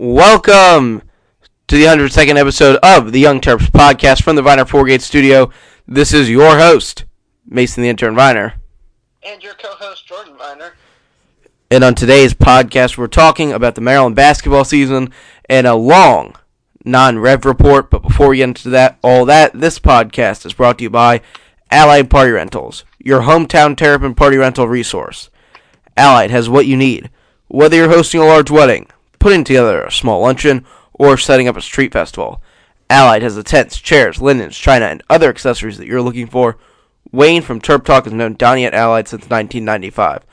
Welcome to the 102nd episode of the Young Terps podcast from the Viner Four Fourgate studio. This is your host, Mason the Intern Viner. And your co host, Jordan Viner. And on today's podcast, we're talking about the Maryland basketball season and a long non rev report. But before we get into that, all that, this podcast is brought to you by Allied Party Rentals, your hometown Terrapin party rental resource. Allied has what you need. Whether you're hosting a large wedding, putting together a small luncheon, or setting up a street festival, Allied has the tents, chairs, linens, china, and other accessories that you're looking for. Wayne from Terp Talk has known Donnie at Allied since 1995.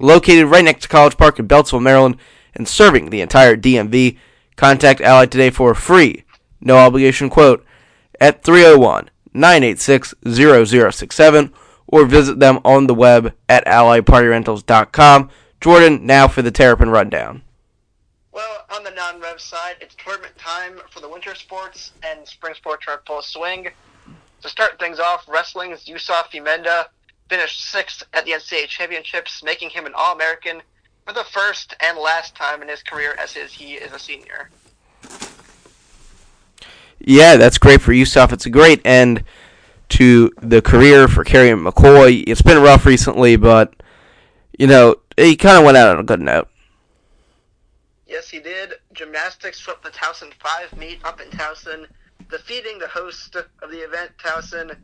Located right next to College Park in Beltsville, Maryland, and serving the entire DMV, contact Allied today for a free, no obligation quote at 301 986 0067 or visit them on the web at alliedpartyrentals.com. Jordan, now for the Terrapin Rundown. On the non-rev side, it's tournament time for the winter sports, and spring sports are full swing. To start things off, wrestling's Yusuf Hemida finished sixth at the NCAA championships, making him an All-American for the first and last time in his career as his, he is a senior. Yeah, that's great for Yusuf. It's a great end to the career for Kerry McCoy. It's been rough recently, but you know he kind of went out on a good note. Yes, he did. Gymnastics swept the Towson 5 meet up in Towson, defeating the host of the event, Towson,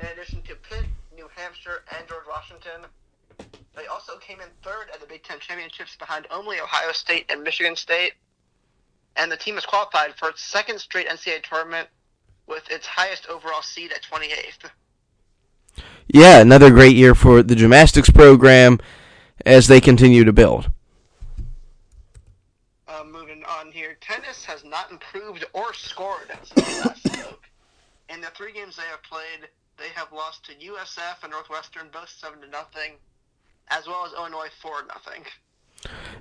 in addition to Pitt, New Hampshire, and George Washington. They also came in third at the Big Ten Championships behind only Ohio State and Michigan State. And the team is qualified for its second straight NCAA tournament with its highest overall seed at 28th. Yeah, another great year for the gymnastics program as they continue to build. Uh, moving on here, tennis has not improved or scored since last spoke. In the three games they have played, they have lost to USF and Northwestern both seven to nothing, as well as Illinois four nothing.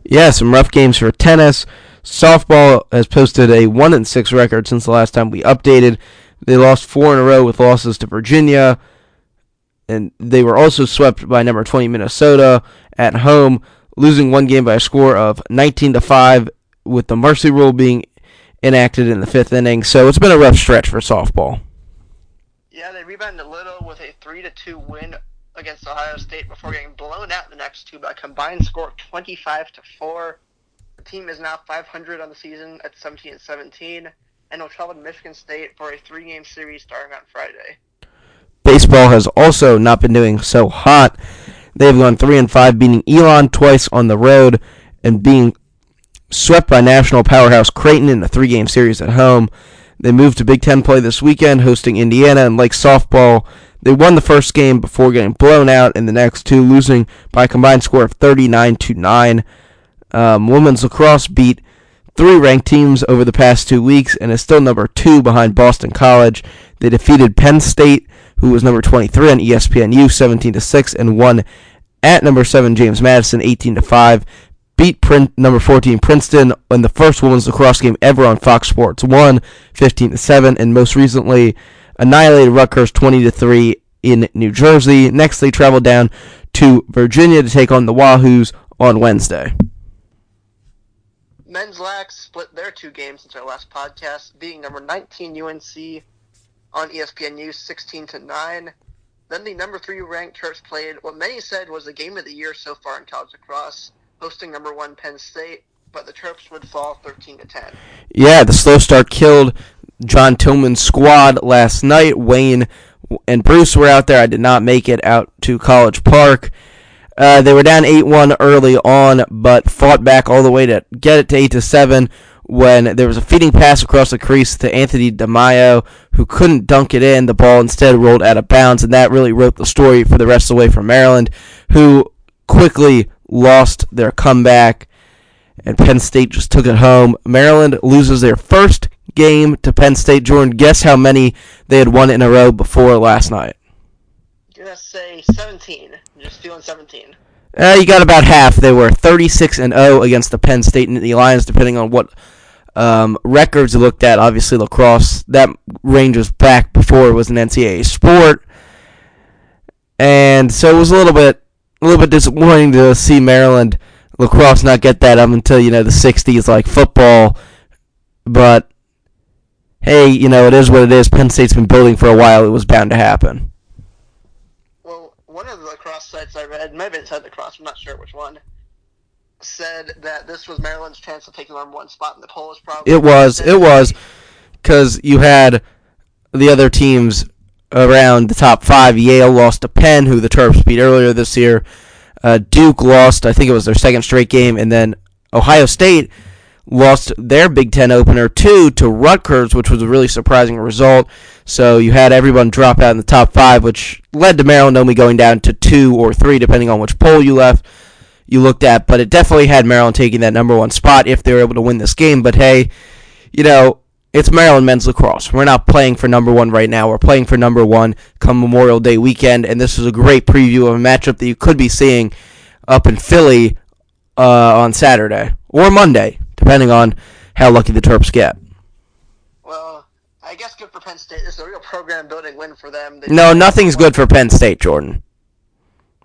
Yeah, some rough games for tennis. Softball has posted a one and six record since the last time we updated. They lost four in a row with losses to Virginia, and they were also swept by number 20 Minnesota at home, losing one game by a score of 19 to five, with the mercy rule being enacted in the fifth inning. So it's been a rough stretch for softball. Yeah, they rebounded a little with a three to two win against Ohio State before getting blown out the next two by a combined score of 25 to four. The team is now 500 on the season at 17 and 17, and will travel to Michigan State for a three-game series starting on Friday. Baseball has also not been doing so hot. They've gone three and five, beating Elon twice on the road and being swept by national powerhouse Creighton in a three-game series at home. They moved to Big Ten play this weekend, hosting Indiana, and like softball, they won the first game before getting blown out in the next two, losing by a combined score of 39 to nine. Um, women's lacrosse beat three ranked teams over the past two weeks and is still number two behind Boston College. They defeated Penn State, who was number 23 on ESPNU, 17 to six, and won at number seven James Madison, 18 to five. Beat Prin- number 14 Princeton in the first women's lacrosse game ever on Fox Sports 1, 15 to seven, and most recently annihilated Rutgers 20 to three in New Jersey. Next, they traveled down to Virginia to take on the Wahoos on Wednesday. Men's Lax split their two games since our last podcast, being number 19 UNC on E ESPNU 16 to 9. Then the number three ranked Terps played what many said was the game of the year so far in college lacrosse, hosting number one Penn State, but the Terps would fall 13 to 10. Yeah, the slow start killed John Tillman's squad last night. Wayne and Bruce were out there. I did not make it out to College Park. Uh, they were down 8-1 early on, but fought back all the way to get it to 8 to 7 when there was a feeding pass across the crease to Anthony DeMaio, who couldn't dunk it in. The ball instead rolled out of bounds, and that really wrote the story for the rest of the way for Maryland, who quickly lost their comeback, and Penn State just took it home. Maryland loses their first game to Penn State. Jordan, guess how many they had won in a row before last night? Gonna say 17. Just feeling 17. Uh, you got about half. They were 36 and 0 against the Penn State Nittany Lions, depending on what um, records looked at. Obviously, lacrosse that ranges back before it was an NCAA sport, and so it was a little bit, a little bit disappointing to see Maryland lacrosse not get that up until you know the 60s, like football but hey, you know, it is what it is. Penn State's been building for a while. It was bound to happen. Well, one of the lacrosse sites I read, maybe it said lacrosse, I'm not sure which one, said that this was Maryland's chance to take the number one spot in the polls. Probably It was, it was, because you had the other teams around the top five. Yale lost to Penn, who the Terps beat earlier this year. Uh, Duke lost, I think it was their second straight game, and then Ohio State lost their Big Ten opener too to Rutgers, which was a really surprising result. So you had everyone drop out in the top five, which led to Maryland only going down to two or three, depending on which poll you left you looked at. But it definitely had Maryland taking that number one spot if they were able to win this game. But hey, you know, it's Maryland men's lacrosse. We're not playing for number one right now. We're playing for number one come Memorial Day weekend, and this is a great preview of a matchup that you could be seeing up in Philly uh, on Saturday or Monday, depending on how lucky the Terps get. Well, I guess good for Penn State. This is a real program building win for them. They No, nothing's good for Penn State, Jordan.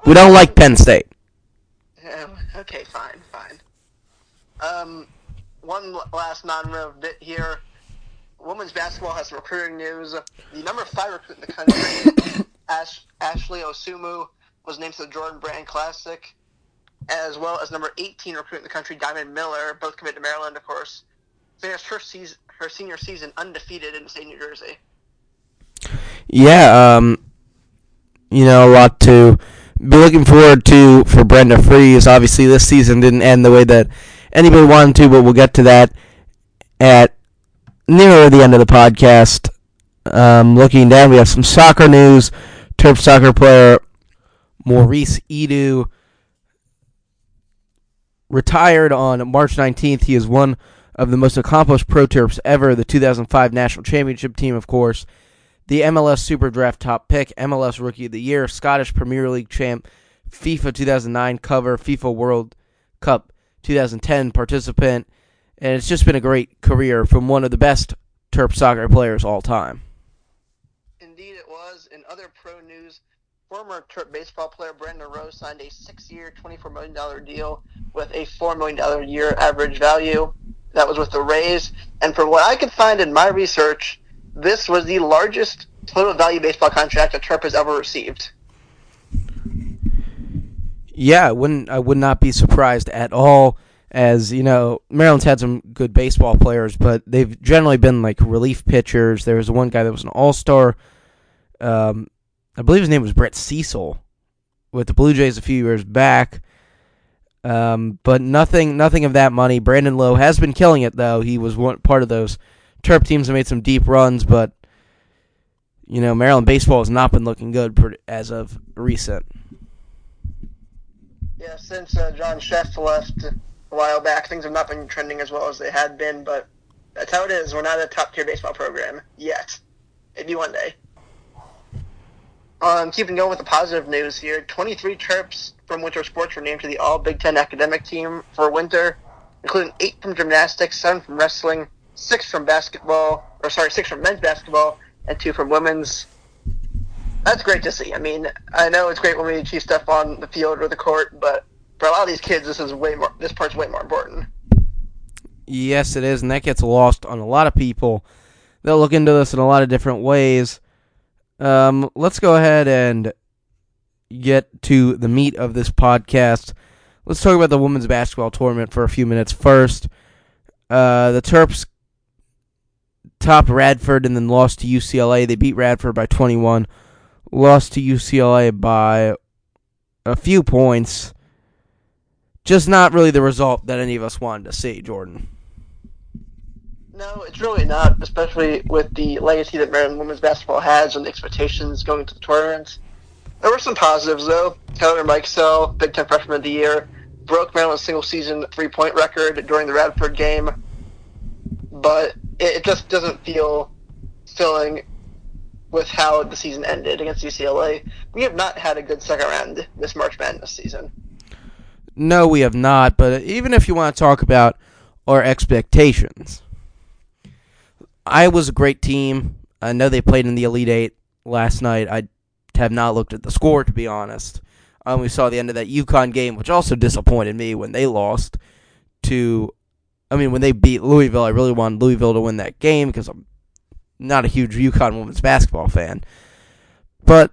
We don't like Penn State. Um, okay, fine, fine. Um, one last non-rev bit here. Women's basketball has some recruiting news. The number five recruit in the country, Ash- Ashley Owusu, was named to the Jordan Brand Classic, as well as number 18 recruit in the country, Diamond Miller, both committed to Maryland, of course, finished her season, her senior season undefeated in the state of New Jersey. Yeah, um, you know, a lot to be looking forward to for Brenda Frese. Obviously, this season didn't end the way that anybody wanted to, but we'll get to that at near the end of the podcast. Um, looking down, we have some soccer news. Terp soccer player Maurice Edu retired on March 19th. He is one of the most accomplished pro Terps ever, the 2005 national championship team, of course the MLS Super Draft top pick, MLS Rookie of the Year, Scottish Premier League champ, FIFA 2009 cover, FIFA World Cup 2010 participant, and it's just been a great career from one of the best Terp soccer players all time. Indeed, it was. In other pro news, former Terp baseball player Brandon Lowe signed a six-year, $24 million deal with a $4 million year average value. That was with the Rays. And from what I could find in my research, this was the largest total value baseball contract a Terp has ever received. Yeah, I wouldn't I would not be surprised at all. As you know, Maryland's had some good baseball players, but they've generally been like relief pitchers. There was one guy that was an All Star. Um, I believe his name was Brett Cecil with the Blue Jays a few years back. Um, but nothing, nothing of that money. Brandon Lowe has been killing it though. He was one part of those Terp teams that made some deep runs, but you know Maryland baseball has not been looking good as of recent. Yeah, since uh, John Szefc left a while back, things have not been trending as well as they had been, but that's how it is. We're not a top tier baseball program yet. Maybe one day. Um, keeping going with the positive news here, 23 Terps from Winter Sports were named to the All Big Ten academic team for winter, including eight from gymnastics, seven from wrestling, six from basketball, or sorry, six from men's basketball, and two from women's. That's great to see. I mean, I know it's great when we achieve stuff on the field or the court, but for a lot of these kids, this is way more. This part's way more important. Yes, it is, and that gets lost on a lot of people. They'll look into this in a lot of different ways. Um, let's go ahead and get to the meat of this podcast. Let's talk about the women's basketball tournament for a few minutes first. Uh, the Terps topped Radford and then lost to UCLA. They beat Radford by 21, lost to UCLA by a few points. Just not really the result that any of us wanted to see, Jordan. No, it's really not, especially with the legacy that Maryland women's basketball has and the expectations going into the tournament. There were some positives, though. Taylor Mikesell, Big Ten Freshman of the Year, broke Maryland's single season three point record during the Radford game, but it, it just doesn't feel filling with how the season ended against UCLA. We have not had a good second round this March Madness season. No, we have not. But even if you want to talk about our expectations, Iowa's a great team. I know they played in the Elite Eight last night. I have not looked at the score to be honest. Um, I only saw the end of that UConn game, which also disappointed me when they lost to I mean, when they beat Louisville, I really wanted Louisville to win that game because I'm not a huge UConn women's basketball fan. But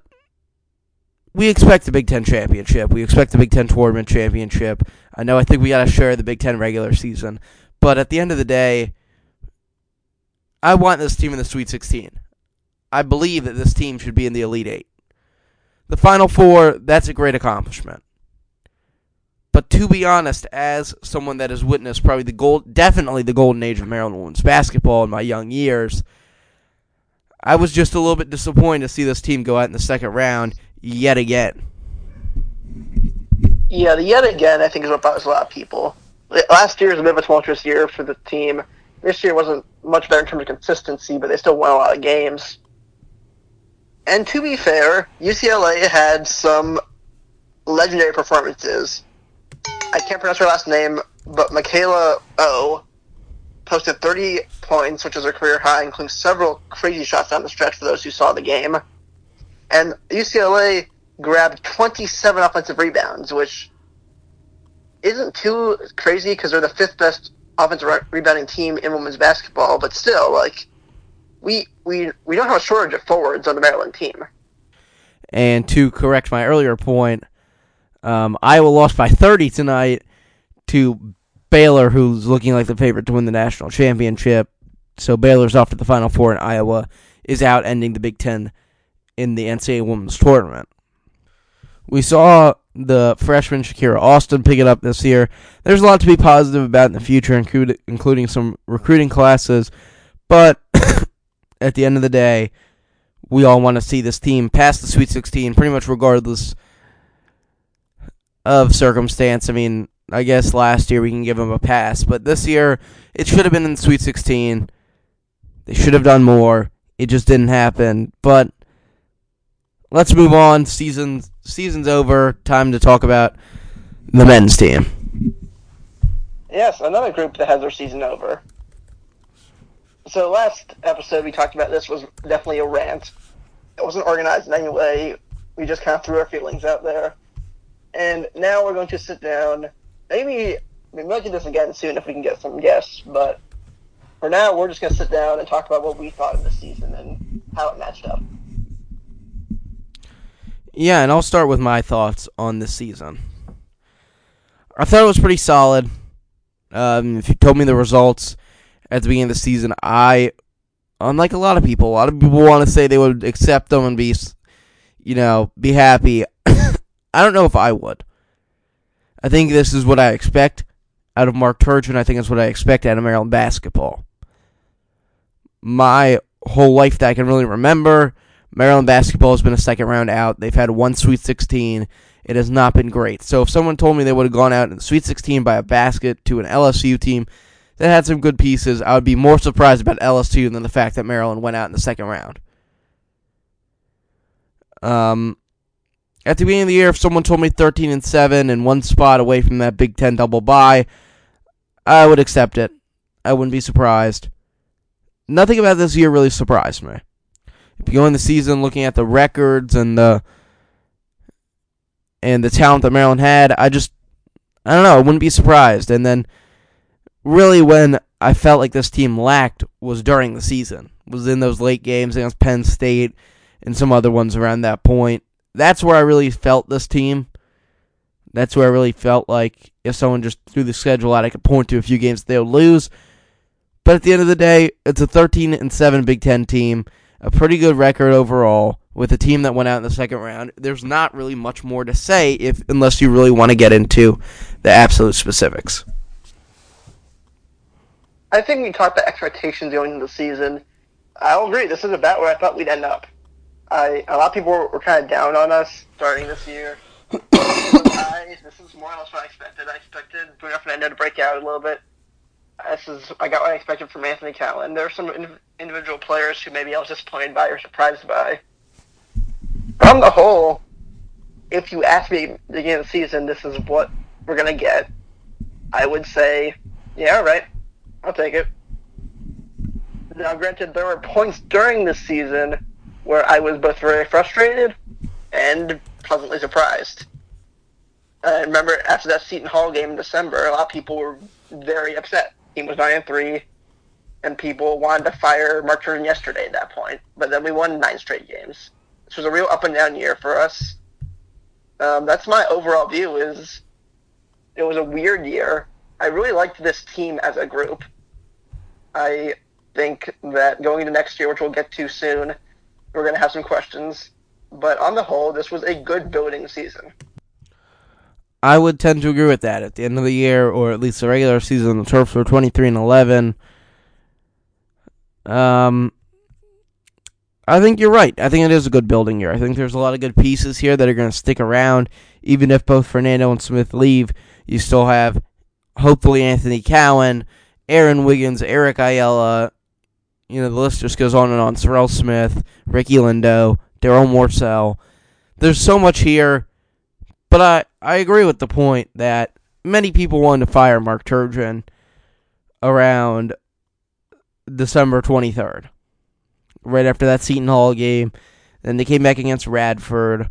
we expect the Big Ten championship. We expect the Big Ten tournament championship. I know I think we got to share the Big Ten regular season. But at the end of the day, I want this team in the Sweet 16. I believe that this team should be in the Elite Eight. The Final Four, that's a great accomplishment. But to be honest, as someone that has witnessed probably the gold, definitely the golden age of Maryland women's basketball in my young years, I was just a little bit disappointed to see this team go out in the second round yet again. Yeah, the yet again I think is what bothers a lot of people. Last year was a bit of a tumultuous year for the team. This year wasn't much better in terms of consistency, but they still won a lot of games. And to be fair, UCLA had some legendary performances. I can't pronounce her last name, but Michaela O posted 30 points, which is her career high, including several crazy shots down the stretch for those who saw the game. And UCLA grabbed 27 offensive rebounds, which isn't too crazy because they're the fifth best offensive re- rebounding team in women's basketball, but still, like, we we we don't have a shortage of forwards on the Maryland team. And to correct my earlier point, um, Iowa lost by 30 tonight to Baylor, who's looking like the favorite to win the national championship. So Baylor's off to the Final Four, and Iowa is out, ending the Big Ten in the NCAA Women's Tournament. We saw the freshman Shakira Austin pick it up this year. There's a lot to be positive about in the future, including some recruiting classes. But at the end of the day, we all want to see this team pass the Sweet 16, pretty much regardless of circumstance. I mean, I guess last year we can give them a pass, but this year it should have been in the Sweet 16. They should have done more. It just didn't happen. But let's move on. Season season's over. Time to talk about the men's team. Yes, another group that has their season over so last episode we talked about this was definitely a rant. It wasn't organized in any way. We just kind of threw our feelings out there. And now we're going to sit down. Maybe we might do this again soon if we can get some guests, but for now we're just going to sit down and talk about what we thought of the season and how it matched up. Yeah, and I'll start with my thoughts on this season. I thought it was pretty solid. Um, if you told me the results, at the beginning of the season, I, unlike a lot of people, a lot of people want to say they would accept them and be, you know, be happy. I don't know if I would. I think this is what I expect out of Mark Turgeon. I think it's what I expect out of Maryland basketball. My whole life that I can really remember, Maryland basketball has been a second round out. They've had one Sweet 16. It has not been great. So if someone told me they would have gone out in Sweet 16 by a basket to an LSU team that had some good pieces. I would be more surprised about LSU than the fact that Maryland went out in the second round. Um, at the beginning of the year, if someone told me 13 and 7 and one spot away from that Big Ten double bye, I would accept it. I wouldn't be surprised. Nothing about this year really surprised me. If you go in the season looking at the records and the and the talent that Maryland had, I just I don't know, I wouldn't be surprised. And then really when I felt like this team lacked was during the season. Was in those late games against Penn State and some other ones around that point. That's where I really felt this team. That's where I really felt like if someone just threw the schedule out, I could point to a few games they would lose. But at the end of the day, it's a 13 and 7 Big Ten team, a pretty good record overall with a team that went out in the second round. There's not really much more to say if unless you really want to get into the absolute specifics. I think we talked about expectations going into the season. I'll agree. This is about where I thought we'd end up. I a lot of people were, were kind of down on us starting this year. I, this is more or less what I expected. I expected Bruno Fernando to break out a little bit. This is I got what I expected from Anthony Cowan. There are some in, individual players who maybe I was disappointed by or surprised by. On the whole, if you ask me at the beginning of the season, this is what we're gonna get. I would say, yeah, right. I'll take it. Now, granted, there were points during this season where I was both very frustrated and pleasantly surprised. I remember after that Seton Hall game in December, a lot of people were very upset team was nine and three, and people wanted to fire Mark Turgeon yesterday at that point. But then we won nine straight games. This was a real up and down year for us. Um, that's my overall view. Is it was a weird year. I really liked this team as a group. I think that going into next year, which we'll get to soon, we're going to have some questions. But on the whole, this was a good building season. I would tend to agree with that. At the end of the year, or at least the regular season, the Terps were 23 and 11. Um, I think you're right. I think it is a good building year. I think there's a lot of good pieces here that are going to stick around. Even if both Fernando and Smith leave, you still have, hopefully, Anthony Cowan, Aaron Wiggins, Eric Ayala. You know, the list just goes on and on. Serrel Smith, Ricky Lindo, Darryl Morsell. There's so much here, but I, I agree with the point that many people wanted to fire Mark Turgeon around December 23rd, right after that Seton Hall game. Then they came back against Radford.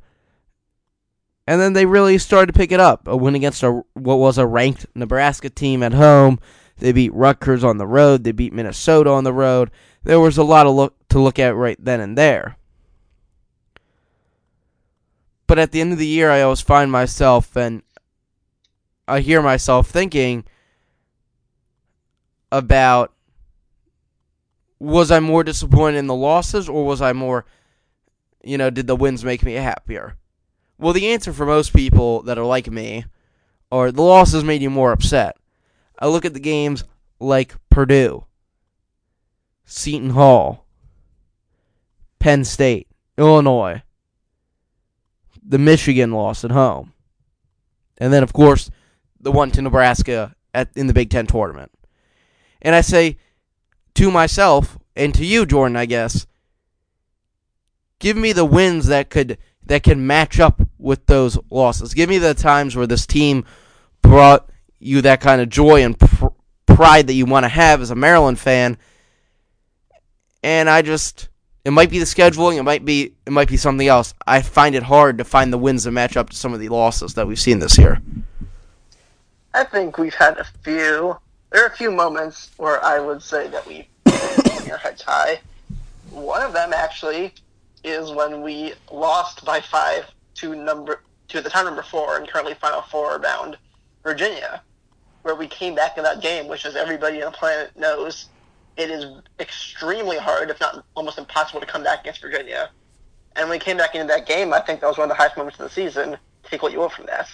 And then they really started to pick it up. A win against a what was a ranked Nebraska team at home. They beat Rutgers on the road. They beat Minnesota on the road. There was a lot of look to look at right then and there. But at the end of the year, I always find myself and I hear myself thinking about was I more disappointed in the losses or was I more, you know, did the wins make me happier? Well, the answer for most people that are like me are the losses made you more upset. I look at the games like Purdue, Seton Hall, Penn State, Illinois, the Michigan loss at home, and then, of course, the one to Nebraska at in the Big Ten tournament. And I say to myself and to you, Jordan, I guess, give me the wins that could that can match up with those losses. Give me the times where this team brought you that kind of joy and pr- pride that you want to have as a Maryland fan. And I just it might be the scheduling, it might be it might be something else. I find it hard to find the wins that match up to some of the losses that we've seen this year. I think we've had a few. There are a few moments where I would say that we our heads high. One of them actually is when we lost by five to number to the time number four and currently final four bound Virginia, where we came back in that game, which as everybody on the planet knows, it is extremely hard, if not almost impossible, to come back against Virginia. And when we came back into that game, I think that was one of the highest moments of the season. Take what you will from that.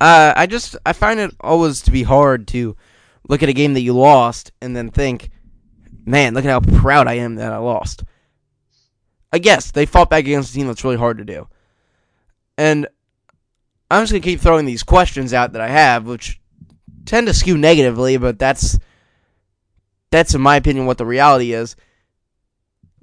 Uh, I just I find it always to be hard to look at a game that you lost and then think, man, look at how proud I am that I lost. I guess they fought back against a team that's really hard to do. And I'm just gonna keep throwing these questions out that I have, which tend to skew negatively, but that's that's in my opinion what the reality is.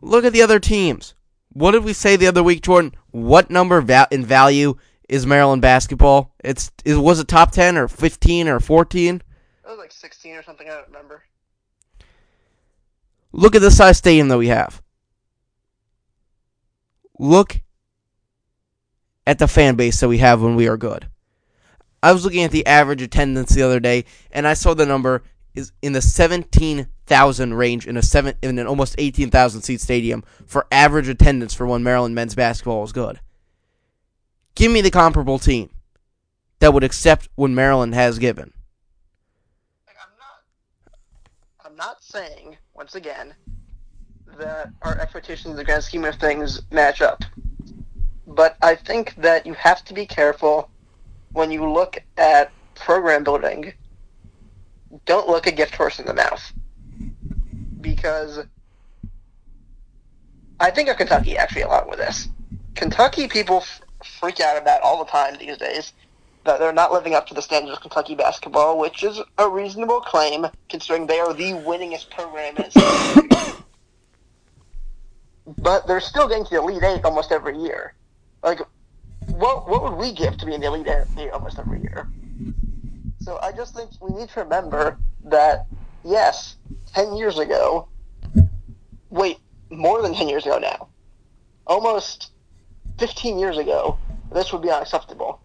Look at the other teams. What did we say the other week, Jordan? What number in value is Maryland basketball? It's is was it top ten or fifteen or fourteen? It was like sixteen or something. I don't remember. Look at the size stadium that we have. Look at the fan base that we have when we are good. I was looking at the average attendance the other day, and I saw the number is in the seventeen thousand range in a seven in an almost eighteen thousand seat stadium for average attendance for when Maryland men's basketball was good. Give me the comparable team that would accept what Maryland has given. I'm not. I'm not saying once again that our expectations in the grand scheme of things match up, but I think that you have to be careful when you look at program building. Don't look a gift horse in the mouth because I think of Kentucky actually a lot with this. Kentucky people freak out about all the time these days that they're not living up to the standards of Kentucky basketball, which is a reasonable claim considering they are the winningest program in the But they're still getting to the Elite Eight almost every year. Like, what what would we give to be the Elite Eight almost every year? So I just think we need to remember that, yes, 10 years ago, wait, more than 10 years ago now, almost 15 years ago, this would be unacceptable.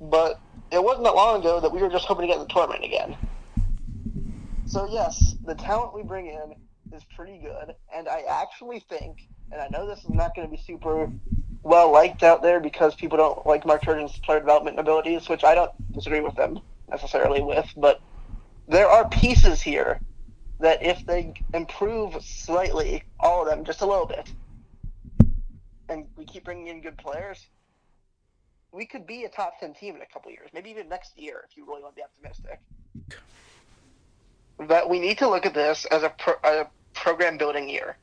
But it wasn't that long ago that we were just hoping to get in the tournament again. So yes, the talent we bring in is pretty good, and I actually think, and I know this is not going to be super well liked out there because people don't like Mark Turgeon's player development abilities, which I don't disagree with them necessarily with, but there are pieces here that if they improve slightly, all of them, just a little bit, and we keep bringing in good players, we could be a top 10 team in a couple years, maybe even next year if you really want to be optimistic. But we need to look at this as a, pro- a program building year.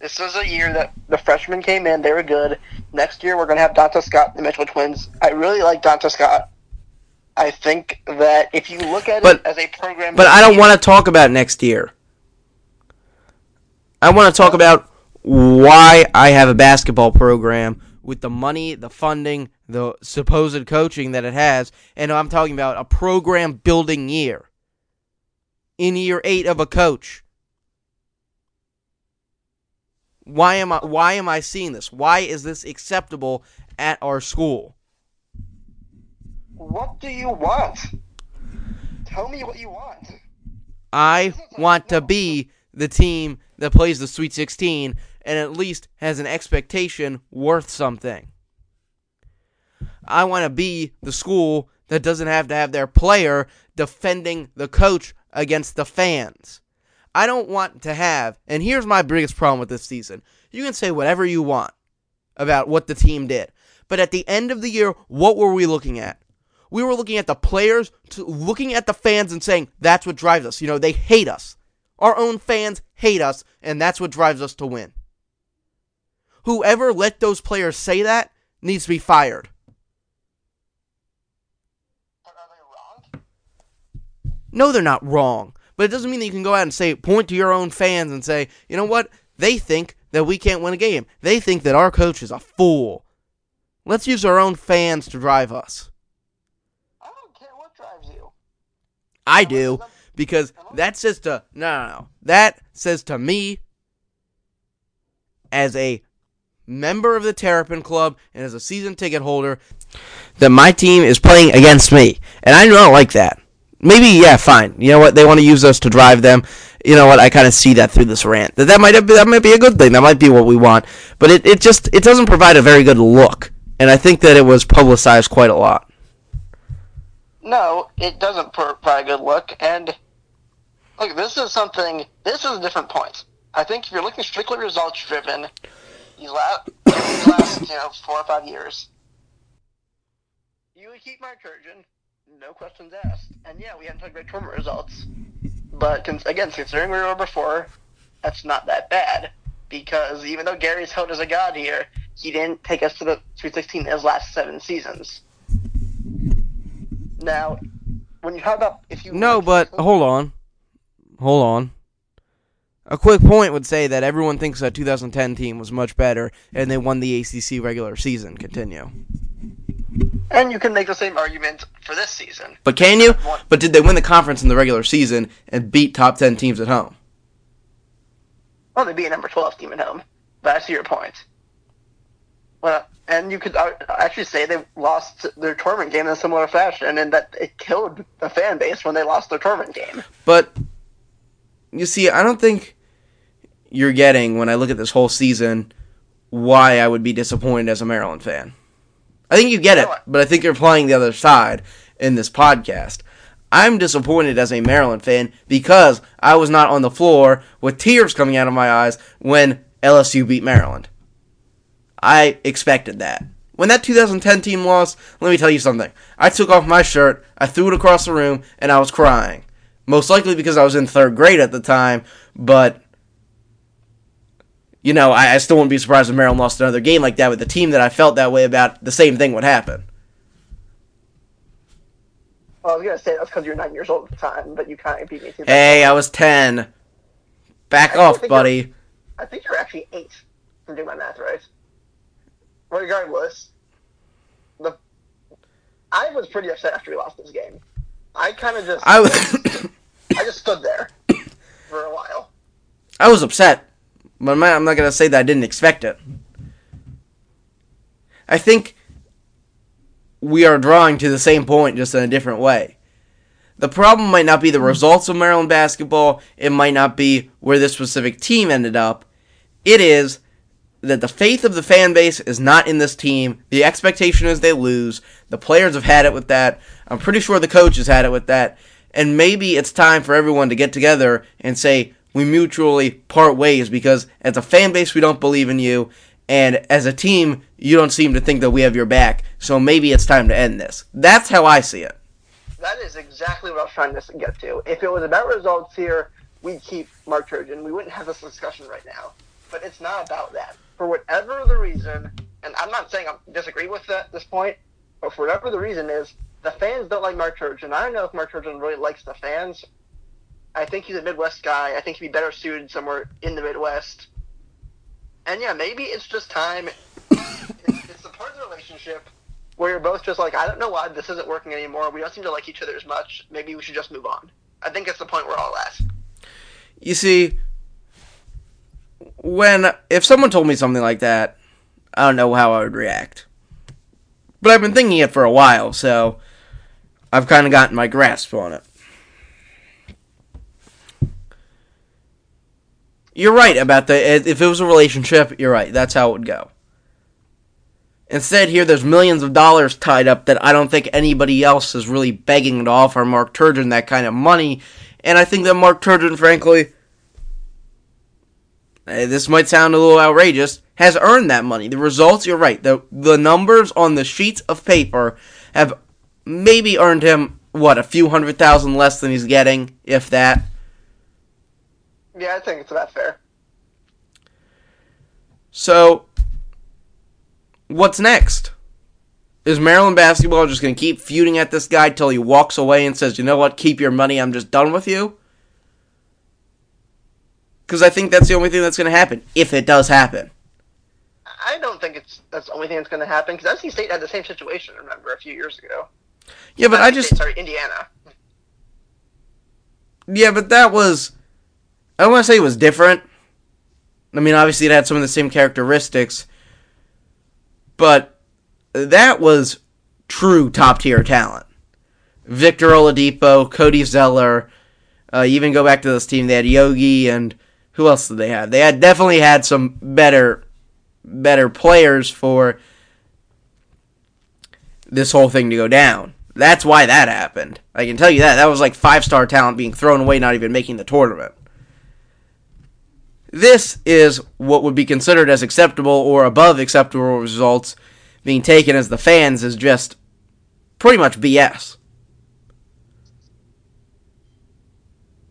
This was a year that the freshmen came in, they were good. Next year, we're going to have Donta Scott, the Mitchell twins. I really like Donta Scott. I think that if you look at But- it as a program, But I don't want to talk about next year. I want to talk about why I have a basketball program with the money, the funding, the supposed coaching that it has, and I'm talking about a program building year. In year 8 of a coach. Why am I why am I seeing this? Why is this acceptable at our school? What do you want? Tell me what you want. I want to be the team that plays the Sweet 16 and at least has an expectation worth something. I want to be the school that doesn't have to have their player defending the coach against the fans. I don't want to have, and here's my biggest problem with this season. You can say whatever you want about what the team did, but at the end of the year, what were we looking at? We were looking at the players, looking at the fans, and saying that's what drives us. You know, they hate us. Our own fans hate us, and that's what drives us to win. Whoever let those players say that needs to be fired. No, they're not wrong. But it doesn't mean that you can go out and say, point to your own fans and say, you know what? They think that we can't win a game. They think that our coach is a fool. Let's use our own fans to drive us. I don't care what drives you. I do because that says to no, no, no. That says to me as a member of the Terrapin Club and as a season ticket holder that my team is playing against me, and I don't like that. Maybe yeah, fine. You know what? They want to use us to drive them. You know what? I kind of see that through this rant. That that might be, that might be a good thing. That might be what we want. But it, it just it doesn't provide a very good look, and I think that it was publicized quite a lot. No, it doesn't provide a good look. And look, this is something. This is a different point. I think if you're looking strictly results driven, these last, these last you know four or five years, you would keep Mark Turgeon, no questions asked. And yeah, we haven't had great tournament results, but again, considering where we were before, that's not that bad. Because even though Gary's held as a god here, he didn't take us to the Sweet 16 in his last seven seasons. Now, when you talk about if you No, but hold on. Hold on. A quick point would say that everyone thinks that 2010 team was much better and they won the ACC regular season. Continue. And you can make the same argument for this season. But can you? But did they win the conference in the regular season and beat top 10 teams at home? Well, they'd be a number 12 team at home. But I see your point. Well, and you could actually say they lost their tournament game in a similar fashion, and that it killed the fan base when they lost their tournament game. But you see, I don't think you're getting when I look at this whole season why I would be disappointed as a Maryland fan. I think you get it, but I think you're playing the other side in this podcast. I'm disappointed as a Maryland fan because I was not on the floor with tears coming out of my eyes when LSU beat Maryland. I expected that. When that 2010 team lost, let me tell you something. I took off my shirt, I threw it across the room, and I was crying. Most likely because I was in third grade at the time, but you know, I, I still wouldn't be surprised if Maryland lost another game like that with the team that I felt that way about. The same thing would happen. Well, I was gonna say that's because you're nine years old at the time, but you kind of beat me to that. Hey, I was 10. Back I off, buddy. I think you're actually eight. If I'm doing my math right. Regardless, the I was pretty upset after we lost this game. I kind of just I was, I just stood there for a while. I was upset, but I'm not, not gonna say that I didn't expect it. I think we are drawing to the same point just in a different way. The problem might not be the results of Maryland basketball, it might not be where this specific team ended up. It is that the faith of the fan base is not in this team. The expectation is they lose. The players have had it with that. I'm pretty sure the coach has had it with that. And maybe it's time for everyone to get together and say, we mutually part ways because as a fan base, we don't believe in you. And as a team, you don't seem to think that we have your back. So maybe it's time to end this. That's how I see it. That is exactly what I was trying to get to. If it was about results here, we'd keep Mark Turgeon. We wouldn't have this discussion right now. But it's not about that. For whatever the reason, and I'm not saying I disagree with that at this point, but for whatever the reason is, the fans don't like Mark Turgeon. I don't know if Mark Turgeon really likes the fans. I think he's a Midwest guy. I think he'd be better suited somewhere in the Midwest. And yeah, maybe it's just time. it's, it's the part of the relationship where you're both just like, I don't know why this isn't working anymore. We don't seem to like each other as much. Maybe we should just move on. I think it's the point we're all at. You see, when if someone told me something like that, I don't know how I would react. But I've been thinking it for a while, so I've kind of gotten my grasp on it. You're right about the if it was a relationship, you're right. That's how it would go. Instead, here there's millions of dollars tied up that I don't think anybody else is really begging to offer Mark Turgeon that kind of money. And I think that Mark Turgeon, frankly, eh, this might sound a little outrageous, has earned that money. The results, you're right. The the numbers on the sheets of paper have maybe earned him what a few hundred thousand less than he's getting, if that. Yeah, I think it's about fair. So, what's next? Is Maryland basketball just going to keep feuding at this guy till he walks away and says, you know what, keep your money, I'm just done with you? Because I think that's the only thing that's going to happen, if it does happen. I don't think it's that's the only thing that's going to happen, because NC State had the same situation, remember, a few years ago. Yeah, but Not I just. State, sorry, Indiana. Yeah, but that was. I don't want to say it was different. I mean, obviously, it had some of the same characteristics. But that was true top tier talent. Victor Oladipo, Cody Zeller. Uh, even go back to this team, they had Yogi and who else did they have? They had definitely had some better, better players for this whole thing to go down. That's why that happened. I can tell you that. That was like five star talent being thrown away, not even making the tournament. This is what would be considered as acceptable or above acceptable results being taken as the fans is just pretty much BS.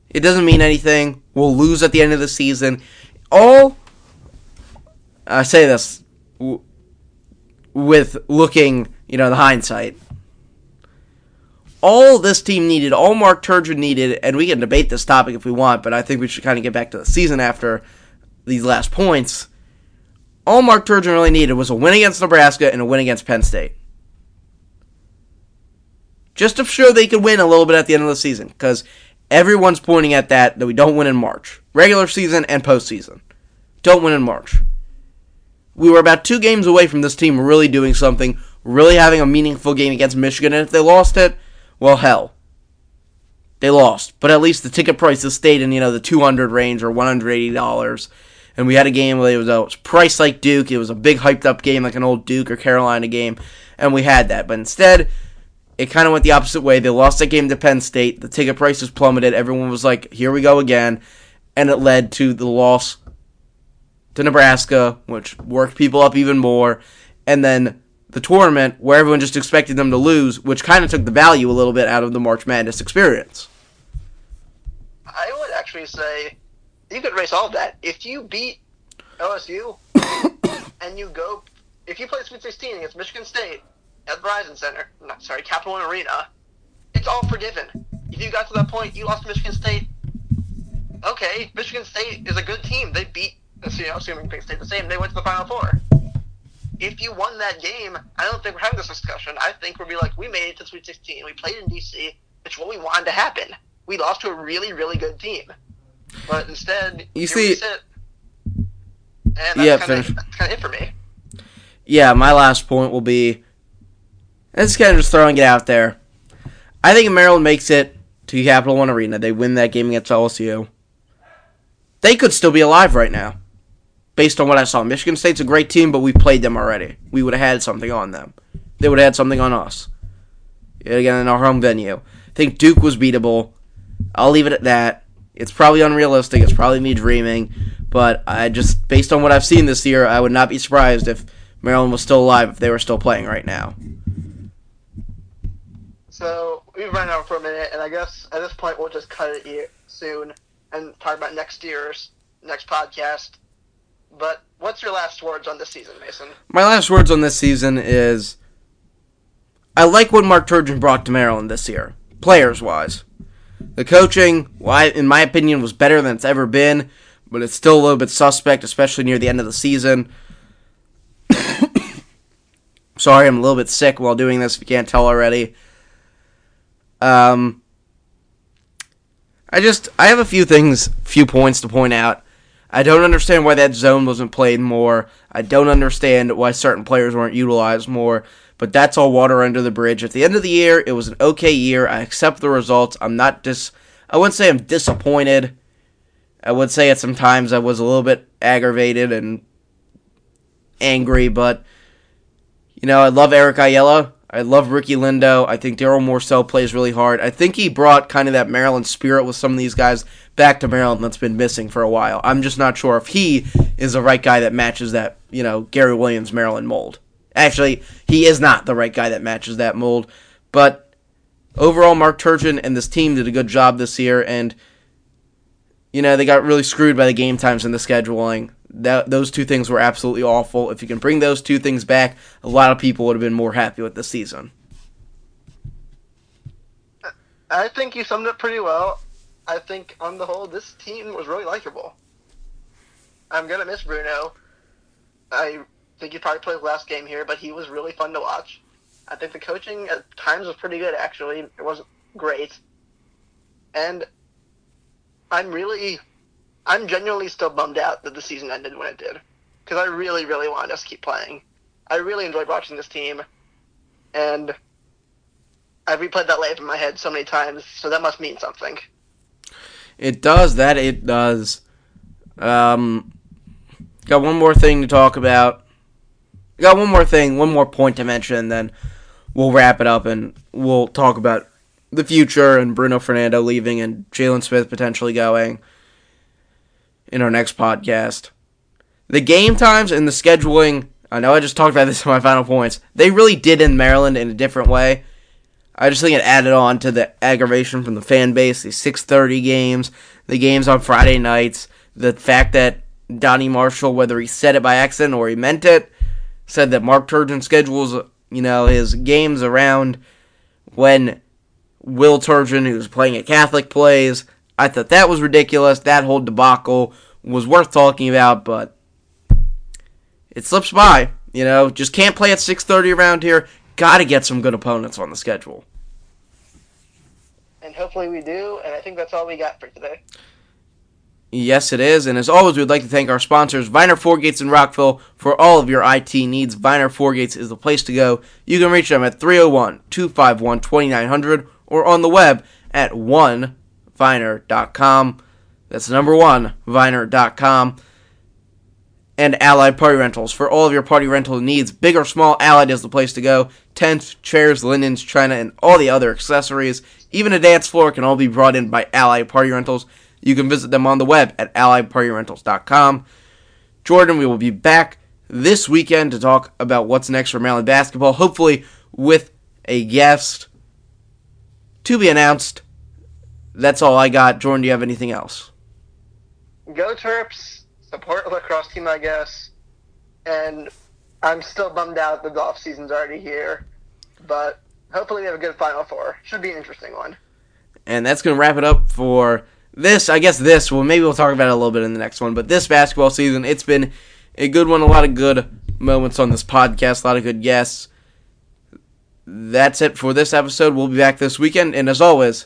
It doesn't mean anything. We'll lose at the end of the season. All I say this w- with looking, you know, the hindsight. All this team needed, all Mark Turgeon needed, and we can debate this topic if we want, but I think we should kind of get back to the season after these last points. All Mark Turgeon really needed was a win against Nebraska and a win against Penn State. Just to show they could win a little bit at the end of the season, because everyone's pointing at that, that we don't win in March. Regular season and postseason. Don't win in March. We were about two games away from this team really doing something, really having a meaningful game against Michigan, and if they lost it, well, hell. They lost, but at least the ticket prices stayed in, you know, the 200 range or $180. And we had a game where it was, uh, it was priced like Duke. It was a big hyped up game like an old Duke or Carolina game, and we had that. But instead, it kind of went the opposite way. They lost that game to Penn State. The ticket prices plummeted. Everyone was like, here we go again. And it led to the loss to Nebraska, which worked people up even more. And then the tournament, where everyone just expected them to lose, which kind of took the value a little bit out of the March Madness experience. I would actually say you could erase all of that. If you beat LSU and you go, if you play Sweet 16 against Michigan State at Verizon Center, not sorry, Capital One Arena, it's all forgiven. If you got to that point, you lost to Michigan State. Okay, Michigan State is a good team. They beat, you know, assuming they stayed the same, they went to the Final Four. If you won that game, I don't think we're having this discussion. I think we'll be like, we made it to Sweet 16. We played in DC. It's what we wanted to happen. We lost to a really, really good team. But instead, You see- sit. And that's Yeah, kinda, that's kind of it for me. yeah, my last point will be is kind of just throwing it out there. I think if Maryland makes it to Capital One Arena, they win that game against LSU. They could still be alive right now, based on what I saw. Michigan State's a great team, but we played them already. We would have had something on them. They would have had something on us. Again, in our home venue. I think Duke was beatable. I'll leave it at that. It's probably unrealistic. It's probably me dreaming. But I just, based on what I've seen this year, I would not be surprised if Maryland was still alive if they were still playing right now. So we've run out for a minute, and I guess at this point we'll just cut it soon and talk about next year's next podcast. But what's your last words on this season, Mason? My last words on this season is I like what Mark Turgeon brought to Maryland this year, players wise. The coaching, why in my opinion, was better than it's ever been, but it's still a little bit suspect, especially near the end of the season. Sorry, I'm a little bit sick while doing this. If you can't tell already. Um, I just I have a few things, few points to point out. I don't understand why that zone wasn't played more. I don't understand why certain players weren't utilized more. But that's all water under the bridge. At the end of the year, it was an okay year. I accept the results. I'm not dis. I wouldn't say I'm disappointed. I would say at some times I was a little bit aggravated and angry, but you know I love Eric Ayala. I love Ricky Lindo. I think Darryl Morsell plays really hard. I think he brought kind of that Maryland spirit with some of these guys back to Maryland that's been missing for a while. I'm just not sure if he is the right guy that matches that, you know, Gary Williams Maryland mold. Actually, he is not the right guy that matches that mold. But overall, Mark Turgeon and this team did a good job this year, and you know they got really screwed by the game times and the scheduling that those two things were absolutely awful. If you can bring those two things back, a lot of people would have been more happy with the season. I think you summed it pretty well. I think on the whole, this team was really likable. I'm gonna miss Bruno. I think he probably played his last game here, but he was really fun to watch. I think the coaching at times was pretty good. Actually, it wasn't great, and I'm really I'm genuinely still bummed out that the season ended when it did, because I really, really wanted us to keep playing. I really enjoyed watching this team, and I've replayed that live in my head so many times, so that must mean something. It does that. It does. Um, got one more thing to talk about. Got one more thing, one more point to mention, then we'll wrap it up and we'll talk about the future and Bruno Fernando leaving and Jalen Smith potentially going in our next podcast. The game times and the scheduling, I know I just talked about this in my final points, they really did in Maryland in a different way. I just think it added on to the aggravation from the fan base, the 6:30 games, the games on Friday nights, the fact that Donnie Marshall, whether he said it by accident or he meant it, said that Mark Turgeon schedules, you know, his games around when Will Turgeon, who's playing at Catholic, plays. I thought that was ridiculous. That whole debacle was worth talking about, but it slips by. You know, just can't play at 6:30 around here. Got to get some good opponents on the schedule. And hopefully we do. And I think that's all we got for today. Yes, it is. And as always, we'd like to thank our sponsors, Viner Gates in Rockville, for all of your IT needs. Viner Gates is the place to go. You can reach them at 301 251 2900 or on the web at 1 viner.com. That's number one, viner.com. And Allied Party Rentals. For all of your party rental needs, big or small, Allied is the place to go. Tents, chairs, linens, china, and all the other accessories. Even a dance floor can all be brought in by Allied Party Rentals. You can visit them on the web at alliedpartyrentals.com. Jordan, we will be back this weekend to talk about what's next for Maryland basketball, hopefully with a guest to be announced that's all I got. Jordan, do you have anything else? Go Terps. Support lacrosse team, I guess. And I'm still bummed out that the golf season's already here. But hopefully we have a good Final Four. Should be an interesting one. And that's going to wrap it up for this. I guess this. Well, maybe we'll talk about it a little bit in the next one. But this basketball season, it's been a good one. A lot of good moments on this podcast. A lot of good guests. That's it for this episode. We'll be back this weekend. And as always,